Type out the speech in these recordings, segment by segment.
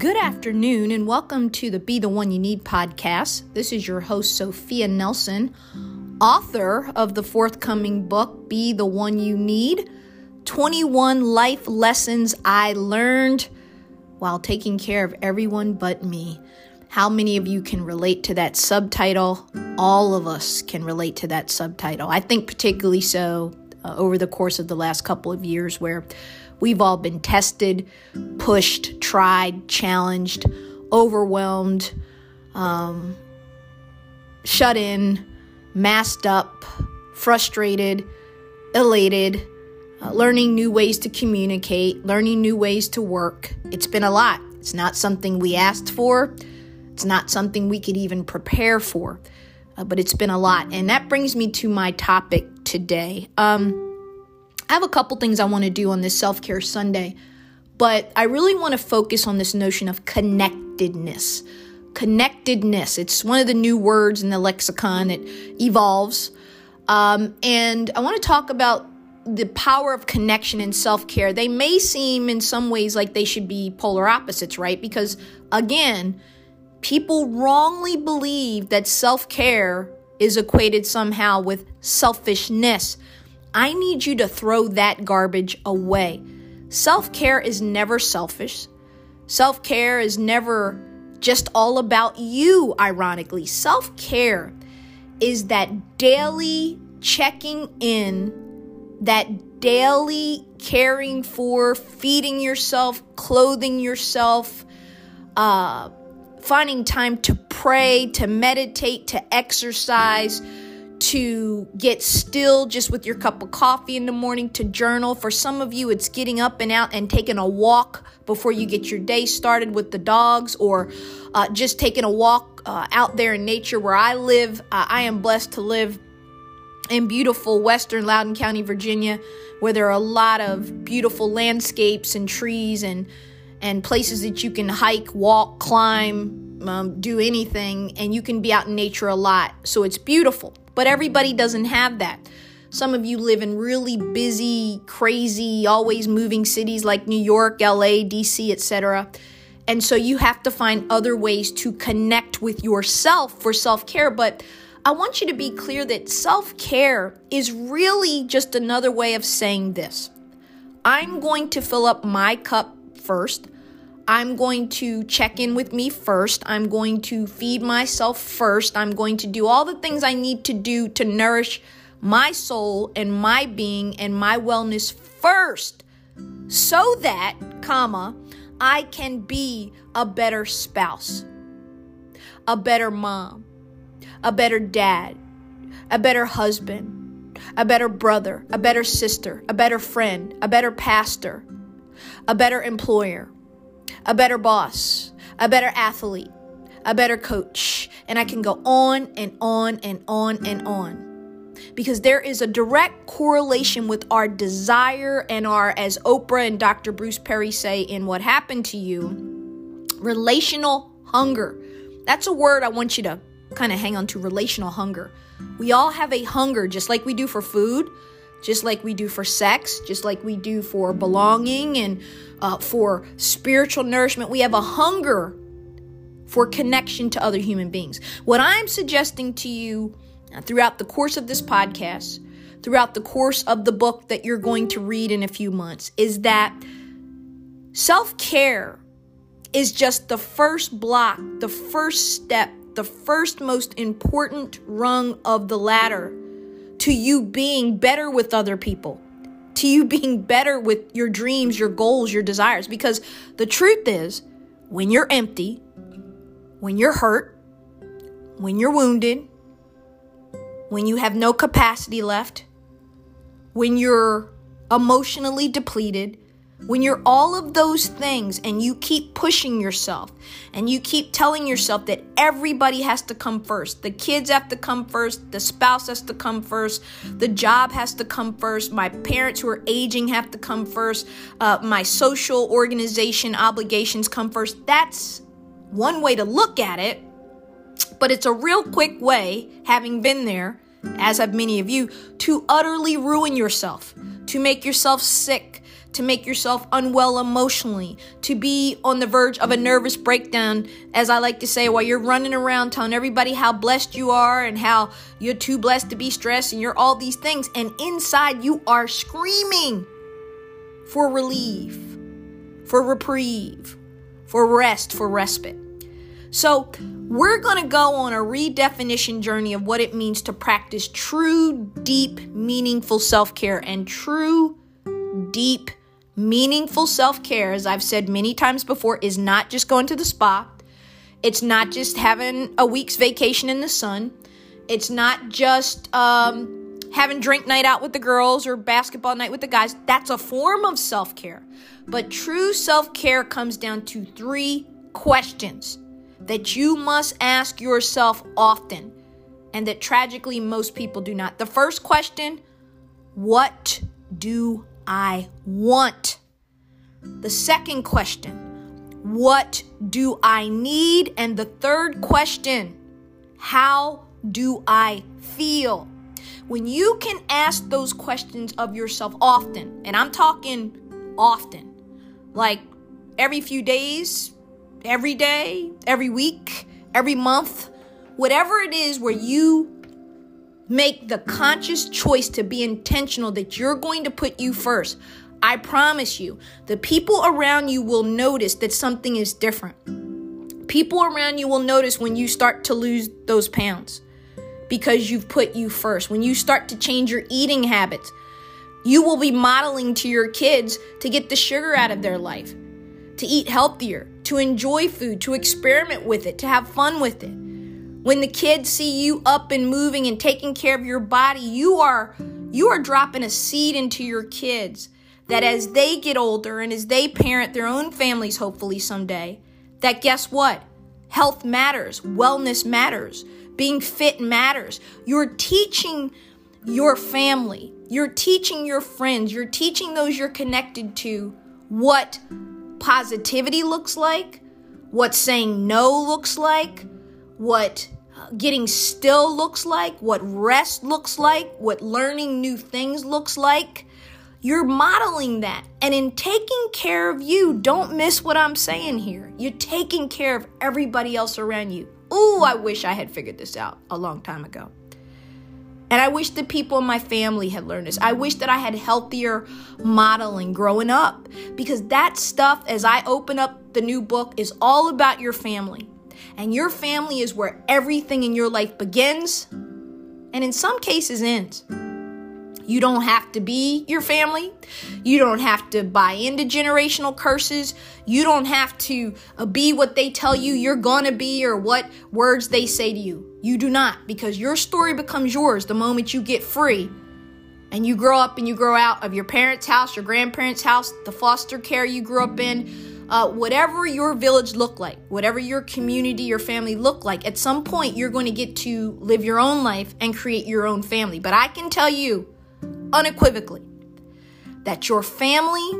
Good afternoon, and welcome to the Be the One You Need podcast. This is your host, Sophia Nelson, author of the forthcoming book, Be the One You Need 21 Life Lessons I Learned While Taking Care of Everyone But Me. How many of you can relate to that subtitle? All of us can relate to that subtitle. I think, particularly so uh, over the course of the last couple of years, where we've all been tested, pushed, tried, challenged, overwhelmed, um, shut in, masked up, frustrated, elated, uh, learning new ways to communicate, learning new ways to work. It's been a lot. It's not something we asked for. It's not something we could even prepare for, uh, but it's been a lot. And that brings me to my topic today. Um, I have a couple things I want to do on this self care Sunday, but I really want to focus on this notion of connectedness. Connectedness. It's one of the new words in the lexicon, it evolves. Um, and I want to talk about the power of connection and self care. They may seem in some ways like they should be polar opposites, right? Because again, people wrongly believe that self care is equated somehow with selfishness. I need you to throw that garbage away. Self care is never selfish. Self care is never just all about you, ironically. Self care is that daily checking in, that daily caring for, feeding yourself, clothing yourself, uh, finding time to pray, to meditate, to exercise, to get still just with your cup of coffee in the morning, to journal. For some of you, it's getting up and out and taking a walk before you get your day started with the dogs, or uh, just taking a walk uh, out there in nature where I live. Uh, I am blessed to live in beautiful western Loudoun County, Virginia, where there are a lot of beautiful landscapes and trees and and places that you can hike, walk, climb, um, do anything, and you can be out in nature a lot. So it's beautiful. But everybody doesn't have that. Some of you live in really busy, crazy, always moving cities like New York, LA, DC, etc. And so you have to find other ways to connect with yourself for self care. But I want you to be clear that self care is really just another way of saying this I'm going to fill up my cup first. I'm going to check in with me first. I'm going to feed myself first. I'm going to do all the things I need to do to nourish my soul and my being and my wellness first so that, comma, I can be a better spouse, a better mom, a better dad, a better husband, a better brother, a better sister, a better friend, a better pastor, a better employer, a better boss, a better athlete, a better coach. And I can go on and on and on and on. Because there is a direct correlation with our desire and our, as Oprah and Dr. Bruce Perry say in What Happened to You, relational hunger. That's a word I want you to kind of hang on to relational hunger. We all have a hunger, just like we do for food, just like we do for sex, just like we do for belonging and uh, for spiritual nourishment. We have a hunger for connection to other human beings. What I'm suggesting to you uh, throughout the course of this podcast, throughout the course of the book that you're going to read in a few months, is that self care is just the first block, the first step, the first most important rung of the ladder to you being better with other people to you being better with your dreams, your goals, your desires. Because the truth is, when you're empty, when you're hurt, when you're wounded, when you have no capacity left, when you're emotionally depleted, when you're all of those things and you keep pushing yourself and you keep telling yourself that everybody has to come first, the kids have to come first, the spouse has to come first, the job has to come first, my parents who are aging have to come first, uh, my social organization obligations come first. That's one way to look at it, but it's a real quick way, having been there, as have many of you, to utterly ruin yourself, to make yourself sick to make yourself unwell emotionally, to be on the verge of a nervous breakdown, as I like to say, while you're running around telling everybody how blessed you are and how you're too blessed to be stressed and you're all these things. And inside you are screaming for relief, for reprieve, for rest, for respite. So, we're going to go on a redefinition journey of what it means to practice true, deep, meaningful self care. And true, deep, meaningful self care, as I've said many times before, is not just going to the spa. It's not just having a week's vacation in the sun. It's not just um, having drink night out with the girls or basketball night with the guys. That's a form of self care. But true self care comes down to three questions that you must ask yourself often, and that tragically most people do not. The first question What do I want? The second question What do I need? And the third question How do I feel? When you can ask those questions of yourself often, and I'm talking often, like every few days, every day, every week, every month, whatever it is where you make the conscious choice to be intentional that you're going to put you first. I promise you, the people around you will notice that something is different. People around you will notice when you start to lose those pounds because you've put you first. When you start to change your eating habits, you will be modeling to your kids to get the sugar out of their life, to eat healthier, to enjoy food, to experiment with it, to have fun with it. When the kids see you up and moving and taking care of your body, you are you are dropping a seed into your kids that as they get older and as they parent their own families hopefully someday, that guess what? Health matters, wellness matters, being fit matters. You're teaching your family, you're teaching your friends, you're teaching those you're connected to what positivity looks like, what saying no looks like, what getting still looks like, what rest looks like, what learning new things looks like. You're modeling that. And in taking care of you, don't miss what I'm saying here. You're taking care of everybody else around you. Ooh, I wish I had figured this out a long time ago. And I wish the people in my family had learned this. I wish that I had healthier modeling growing up because that stuff, as I open up the new book, is all about your family. And your family is where everything in your life begins and in some cases ends. You don't have to be your family. You don't have to buy into generational curses. You don't have to uh, be what they tell you you're going to be or what words they say to you. You do not, because your story becomes yours the moment you get free and you grow up and you grow out of your parents' house, your grandparents' house, the foster care you grew up in, uh, whatever your village looked like, whatever your community, your family looked like, at some point you're going to get to live your own life and create your own family. But I can tell you, unequivocally that your family,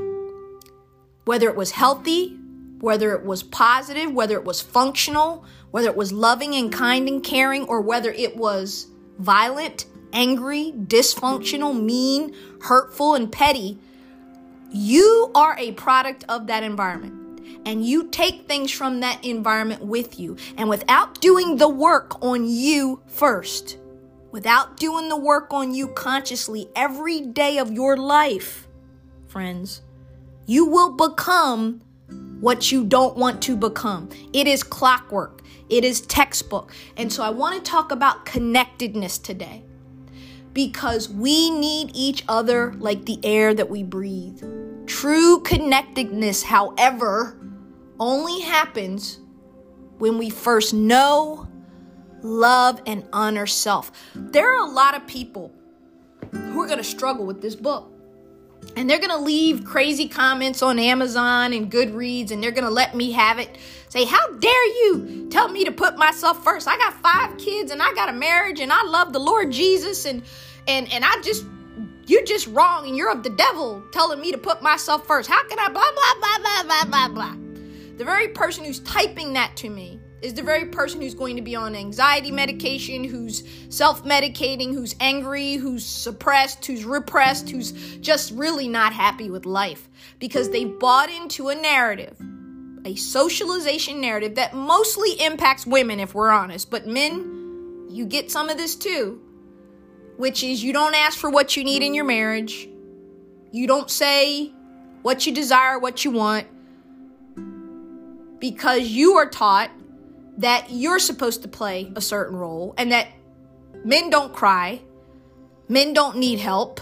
whether it was healthy, whether it was positive, whether it was functional, whether it was loving and kind and caring, or whether it was violent, angry, dysfunctional, mean, hurtful, and petty, you are a product of that environment. And you take things from that environment with you. And without doing the work on you first, without doing the work on you consciously every day of your life, friends, you will become what you don't want to become. It is clockwork, it is textbook. And so I want to talk about connectedness today because we need each other like the air that we breathe. True connectedness, however, only happens when we first know love, and honor self. There are a lot of people who are going to struggle with this book. And they're going to leave crazy comments on Amazon and Goodreads, and they're going to let me have it. Say, How dare you tell me to put myself first? I got five kids, and I got a marriage, and I love the Lord Jesus, and and and I just you're just wrong and you're of the devil telling me to put myself first. How can I blah blah blah blah blah blah blah? The very person who's typing that to me is the very person who's going to be on anxiety medication, who's self medicating, who's angry, who's suppressed, who's repressed, who's just really not happy with life. Because they bought into a narrative, a socialization narrative that mostly impacts women, if we're honest. But men, you get some of this too, which is you don't ask for what you need in your marriage, you don't say what you desire, what you want. Because you are taught that you're supposed to play a certain role and that men don't cry, men don't need help,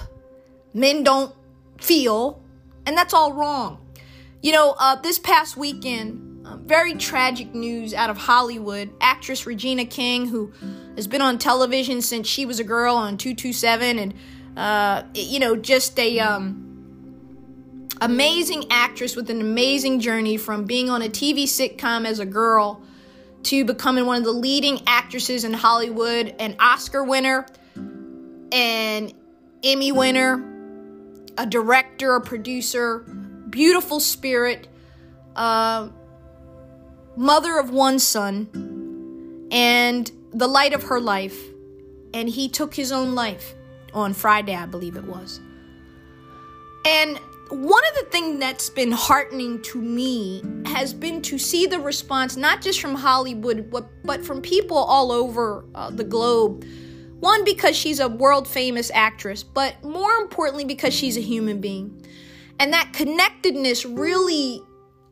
men don't feel, and that's all wrong. You know, uh, this past weekend, uh, very tragic news out of Hollywood. Actress Regina King, who has been on television since she was a girl on 227, and, uh, you know, just a. Um, amazing actress with an amazing journey from being on a TV sitcom as a girl to becoming one of the leading actresses in Hollywood, an Oscar winner, an Emmy winner, a director, a producer, beautiful spirit, uh, mother of one son, and the light of her life. And he took his own life on Friday, I believe it was. And one of the things that's been heartening to me has been to see the response not just from Hollywood but, but from people all over uh, the globe. One because she's a world famous actress, but more importantly because she's a human being. And that connectedness really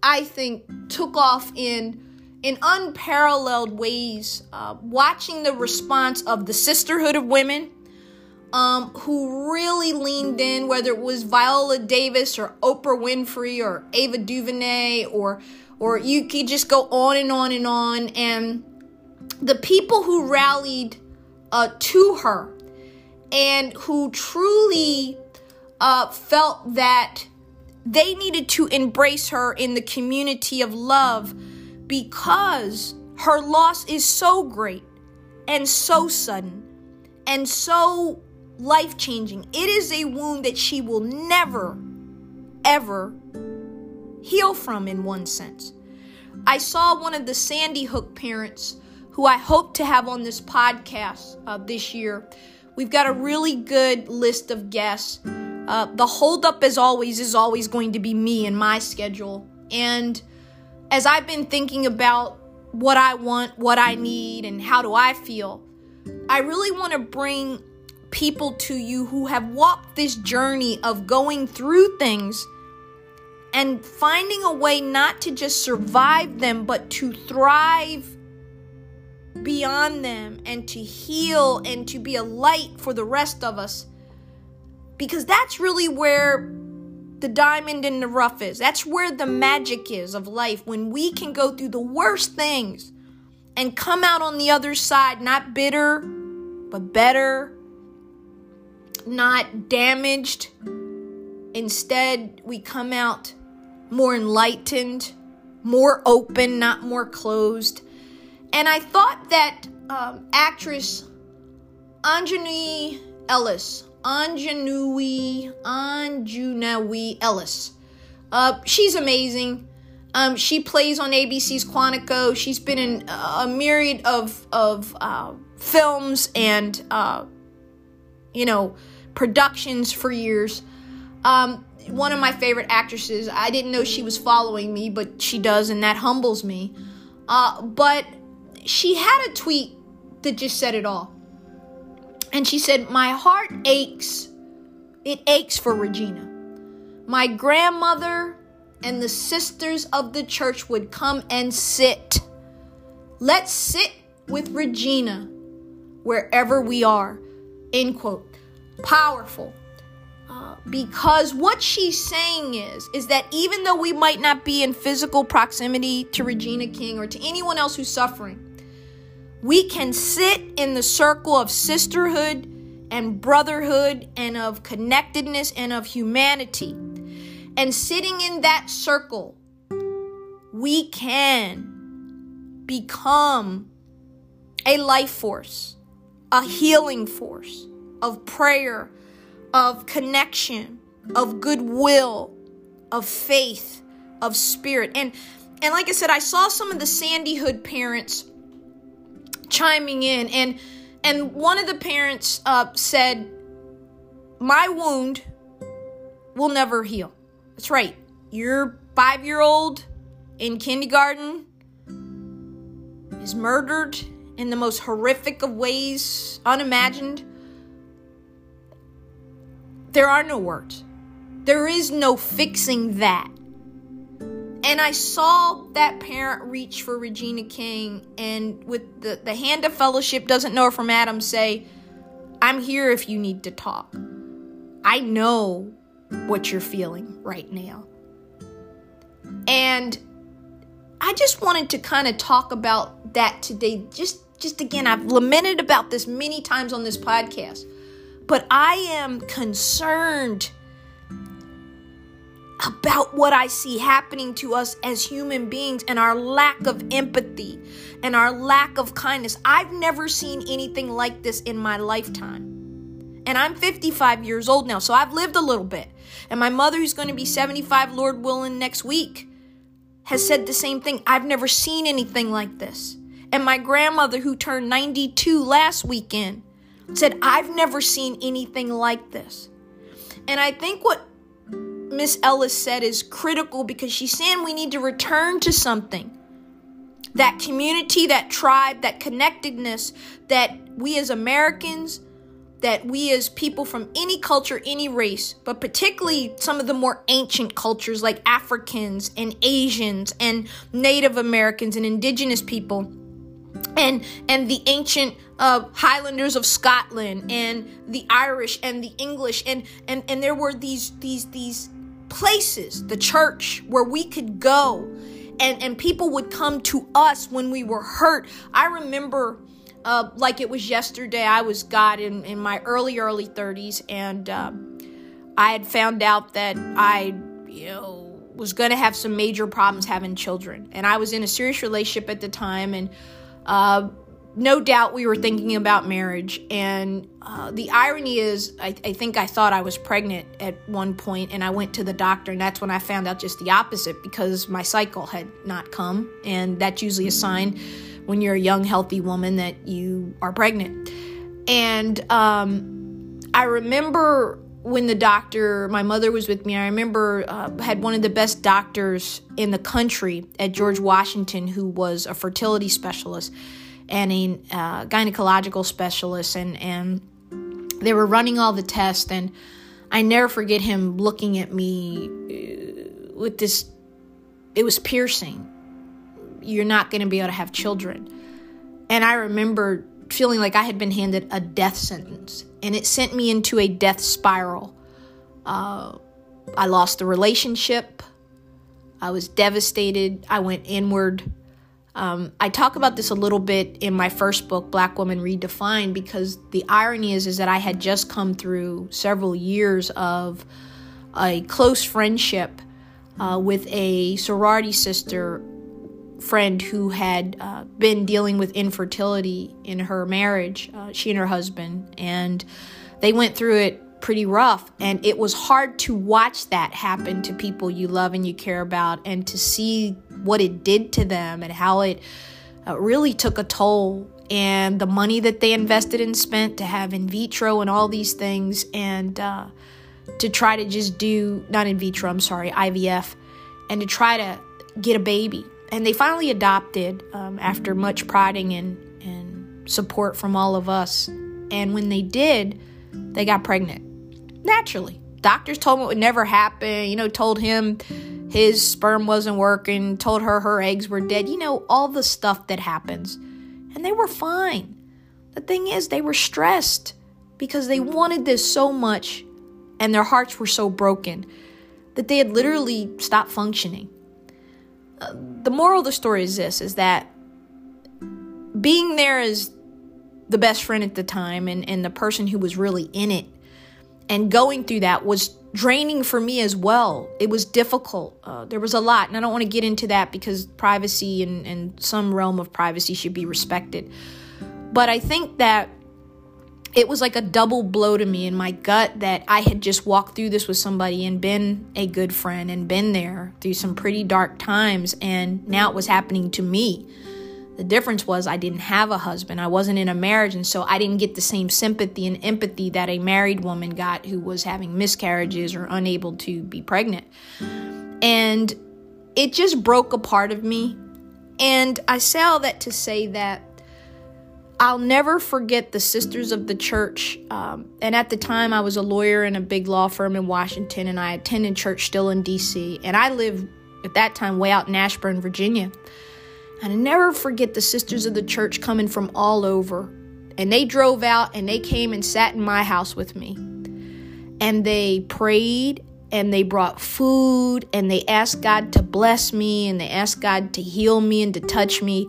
I think took off in in unparalleled ways. Uh, watching the response of the sisterhood of women um, who really leaned in, whether it was Viola Davis or Oprah Winfrey or Ava DuVernay or or you could just go on and on and on. And the people who rallied uh, to her and who truly uh, felt that they needed to embrace her in the community of love because her loss is so great and so sudden and so life changing. It is a wound that she will never, ever heal from, in one sense. I saw one of the Sandy Hook parents who I hope to have on this podcast uh, this year. We've got a really good list of guests. Uh, the holdup, as always, is always going to be me and my schedule. And as I've been thinking about what I want, what I need, and how do I feel, I really want to bring people to you who have walked this journey of going through things and finding a way not to just survive them, but to thrive beyond them and to heal and to be a light for the rest of us. Because that's really where the diamond in the rough is. That's where the magic is of life when we can go through the worst things and come out on the other side not bitter, but better not damaged. Instead, we come out more enlightened, more open, not more closed. And I thought that um, actress Aunjanue Ellis, Aunjanue, Aunjanue Ellis, uh, she's amazing. Um, she plays on ABC's Quantico. She's been in a myriad of of uh, films and uh, you know productions for years. Um, one of my favorite actresses. I didn't know she was following me, but she does, and that humbles me. Uh, but she had a tweet that just said it all. And she said, My heart aches. It aches for Regina. My grandmother and the sisters of the church would come and sit. Let's sit with Regina wherever we are. End quote powerful. Uh, because what she's saying is is that even though we might not be in physical proximity to Regina King or to anyone else who's suffering, we can sit in the circle of sisterhood and brotherhood and of connectedness and of humanity. And sitting in that circle, we can become a life force, a healing force of prayer, of connection, of goodwill, of faith, of spirit. And and like I said, I saw some of the Sandy Hook parents chiming in, and and one of the parents uh, said, "My wound will never heal." That's right. Your five year old in kindergarten is murdered in the most horrific of ways, unimagined. There are no words. There is no fixing that. And I saw that parent reach for Regina King, and with the, the hand of fellowship, doesn't know her from Adam, say, I'm here if you need to talk. I know what you're feeling right now. And I just wanted to kind of talk about that today. Just just again, I've lamented about this many times on this podcast. But I am concerned about what I see happening to us as human beings and our lack of empathy and our lack of kindness. I've never seen anything like this in my lifetime. And I'm 55 years old now, so I've lived a little bit. And my mother, who's going to be 75, Lord willing, next week, has said the same thing. I've never seen anything like this. And my grandmother, who turned 92 last weekend, said, I've never seen anything like this. And I think what Miss Ellis said is critical because she's saying we need to return to something. That community, that tribe, that connectedness that we as Americans, that we as people from any culture, any race, but particularly some of the more ancient cultures like Africans and Asians and Native Americans and indigenous people and and the ancient uh, Highlanders of Scotland and the Irish and the English and and and there were these these these places, the church where we could go, and and people would come to us when we were hurt. I remember. Uh, like it was yesterday, I was God in, in my early, early 30s, and uh, I had found out that I, you know, was going to have some major problems having children. And I was in a serious relationship at the time, and uh, no doubt we were thinking about marriage. And uh, the irony is, I, I, think I thought I was pregnant at one point, and I went to the doctor, and that's when I found out just the opposite because my cycle had not come. And that's usually a sign when you're a young, healthy woman that you are pregnant. And um, I remember when the doctor, my mother was with me, I remember uh, had one of the best doctors in the country at George Washington who was a fertility specialist and a uh, gynecological specialist, and and they were running all the tests, and I never forget him looking at me uh, with this. It was piercing. You're not going to be able to have children, and I remember feeling like I had been handed a death sentence, and it sent me into a death spiral. Uh, I lost the relationship. I was devastated. I went inward. Um, I talk about this a little bit in my first book, Black Woman Redefined, because the irony is is that I had just come through several years of a close friendship uh, with a sorority sister friend who had uh, been dealing with infertility in her marriage, uh, she and her husband, and they went through it pretty rough. And it was hard to watch that happen to people you love and you care about, and to see what it did to them and how it uh, really took a toll. And the money that they invested and spent to have in vitro and all these things, and uh, to try to just do, not in vitro, I'm sorry, IVF, and to try to get a baby and they finally adopted um, after much prodding and, and support from all of us. And when they did, they got pregnant. Naturally. Doctors told him it would never happen, you know, told him his sperm wasn't working, told her her eggs were dead, you know, all the stuff that happens. And they were fine. The thing is, they were stressed because they wanted this so much and their hearts were so broken that they had literally stopped functioning the moral of the story is this is that being there as the best friend at the time and, and the person who was really in it and going through that was draining for me as well. It was difficult. Uh, there was a lot, and I don't want to get into that because privacy and, and some realm of privacy should be respected. But I think that it was like a double blow to me in my gut that I had just walked through this with somebody and been a good friend and been there through some pretty dark times. And now it was happening to me. The difference was I didn't have a husband. I wasn't in a marriage. And so I didn't get the same sympathy and empathy that a married woman got who was having miscarriages or unable to be pregnant. And it just broke a part of me. And I say all that to say that I'll never forget the sisters of the church. Um, and at the time, I was a lawyer in a big law firm in Washington, and I attended church still in D.C. And I lived at that time way out in Ashburn, Virginia. And I never forget the sisters of the church coming from all over. And they drove out and they came and sat in my house with me. And they prayed and they brought food and they asked God to bless me and they asked God to heal me and to touch me.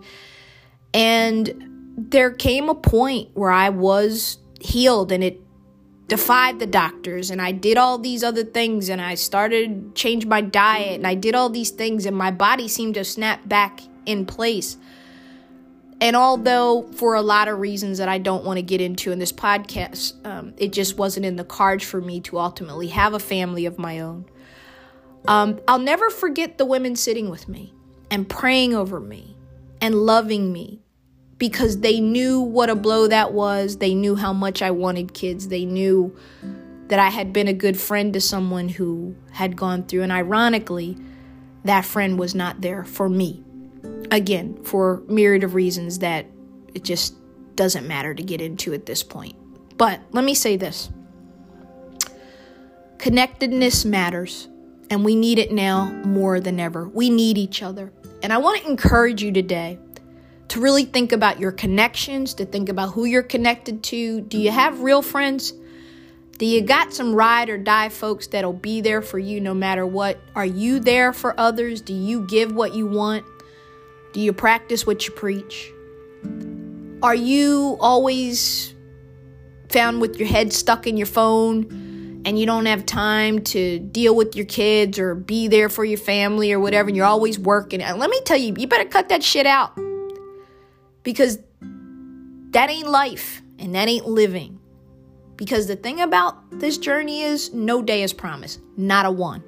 And there came a point where I was healed and it defied the doctors and I did all these other things and I started change my diet and I did all these things and my body seemed to snap back in place. And although for a lot of reasons that I don't want to get into in this podcast, um, it just wasn't in the cards for me to ultimately have a family of my own. Um, I'll never forget the women sitting with me and praying over me and loving me because they knew what a blow that was. They knew how much I wanted kids. They knew that I had been a good friend to someone who had gone through. And ironically, that friend was not there for me. Again, for myriad of reasons that it just doesn't matter to get into at this point. But let me say this connectedness matters, and we need it now more than ever. We need each other. And I want to encourage you today to really think about your connections, to think about who you're connected to. Do you have real friends? Do you got some ride or die folks that'll be there for you no matter what? Are you there for others? Do you give what you want? Do you practice what you preach? Are you always found with your head stuck in your phone and you don't have time to deal with your kids or be there for your family or whatever and you're always working? Let me tell you, you better cut that shit out because that ain't life and that ain't living. Because the thing about this journey is no day is promised, not a one.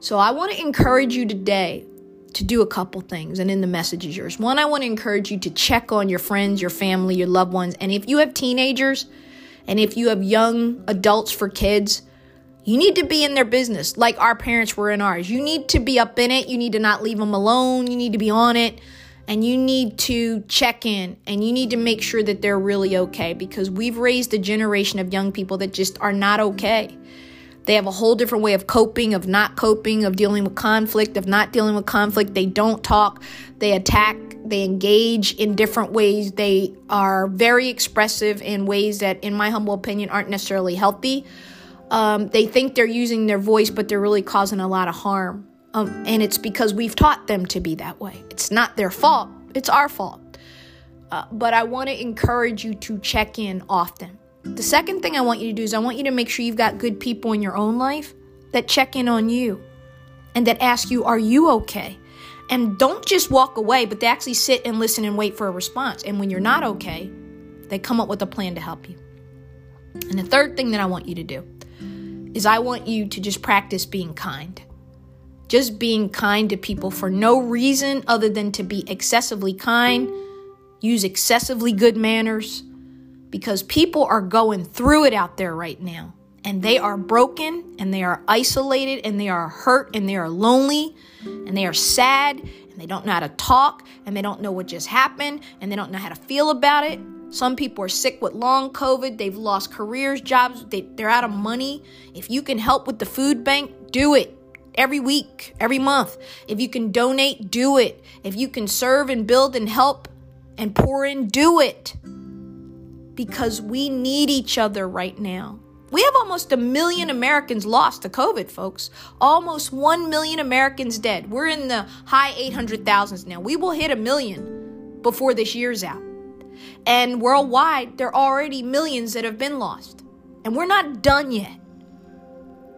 So I want to encourage you today to do a couple things, and in the message is yours. One, I want to encourage you to check on your friends, your family, your loved ones. And if you have teenagers and if you have young adults for kids, you need to be in their business like our parents were in ours. You need to be up in it. You need to not leave them alone. You need to be on it and you need to check in and you need to make sure that they're really okay because we've raised a generation of young people that just are not okay. They have a whole different way of coping, of not coping, of dealing with conflict, of not dealing with conflict. They don't talk, they attack, they engage in different ways. They are very expressive in ways that, in my humble opinion, aren't necessarily healthy. Um, they think they're using their voice, but they're really causing a lot of harm. Um, and it's because we've taught them to be that way. It's not their fault, it's our fault. Uh, but I want to encourage you to check in often. The second thing I want you to do is I want you to make sure you've got good people in your own life that check in on you and that ask you, Are you okay? And don't just walk away, but they actually sit and listen and wait for a response. And when you're not okay, they come up with a plan to help you. And the third thing that I want you to do is I want you to just practice being kind just being kind to people for no reason other than to be excessively kind, use excessively good manners, because people are going through it out there right now. And they are broken and they are isolated and they are hurt and they are lonely and they are sad and they don't know how to talk and they don't know what just happened and they don't know how to feel about it. Some people are sick with long COVID. They've lost careers, jobs. They, they're out of money. If you can help with the food bank, do it every week, every month. If you can donate, do it. If you can serve and build and help and pour in, do it. Because we need each other right now. We have almost a million Americans lost to COVID, folks. Almost 1 million Americans dead. We're in the high 800,000s now. We will hit a million before this year's out. And worldwide, there are already millions that have been lost. And we're not done yet.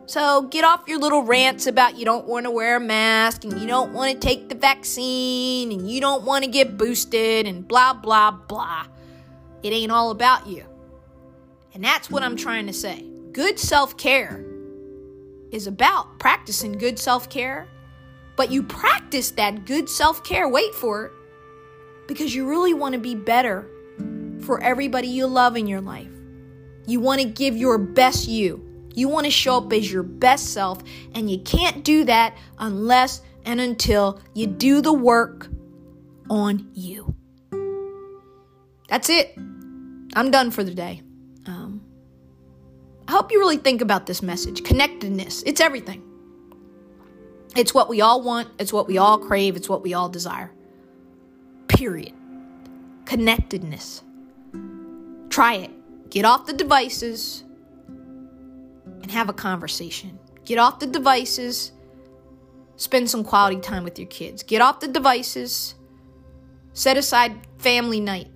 So get off your little rants about you don't want to wear a mask and you don't want to take the vaccine and you don't want to get boosted and blah, blah, blah. It ain't all about you. And that's what I'm trying to say. Good self care is about practicing good self care, but you practice that good self care, wait for it, because you really want to be better for everybody you love in your life. You want to give your best you. You want to show up as your best self, and you can't do that unless and until you do the work on you. That's it. I'm done for the day. Um, I hope you really think about this message. Connectedness, it's everything. It's what we all want, it's what we all crave, it's what we all desire. Period. Connectedness. Try it. Get off the devices and have a conversation. Get off the devices. Spend some quality time with your kids. Get off the devices. Set aside family night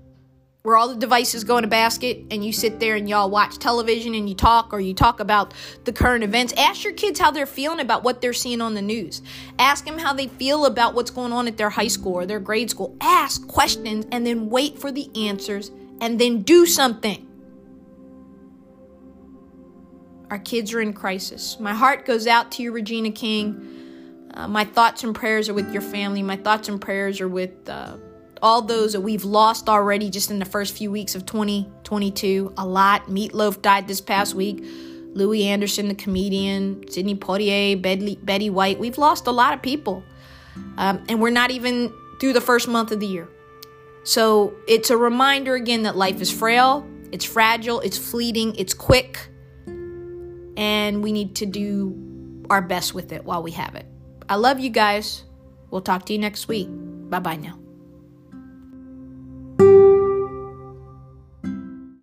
where all the devices go in a basket and you sit there and y'all watch television and you talk or you talk about the current events. Ask your kids how they're feeling about what they're seeing on the news. Ask them how they feel about what's going on at their high school or their grade school. Ask questions and then wait for the answers and then do something. Our kids are in crisis. My heart goes out to you, Regina King. Uh, my thoughts and prayers are with your family. My thoughts and prayers are with uh, all those that we've lost already just in the first few weeks of 2022. A lot. Meatloaf died this past week. Louie Anderson, the comedian, Sidney Poitier, Betty, White. We've lost a lot of people. Um, and we're not even through the first month of the year. So it's a reminder again that life is frail, it's fragile, it's fleeting, it's quick, and we need to do our best with it while we have it. I love you guys. We'll talk to you next week. Bye bye now.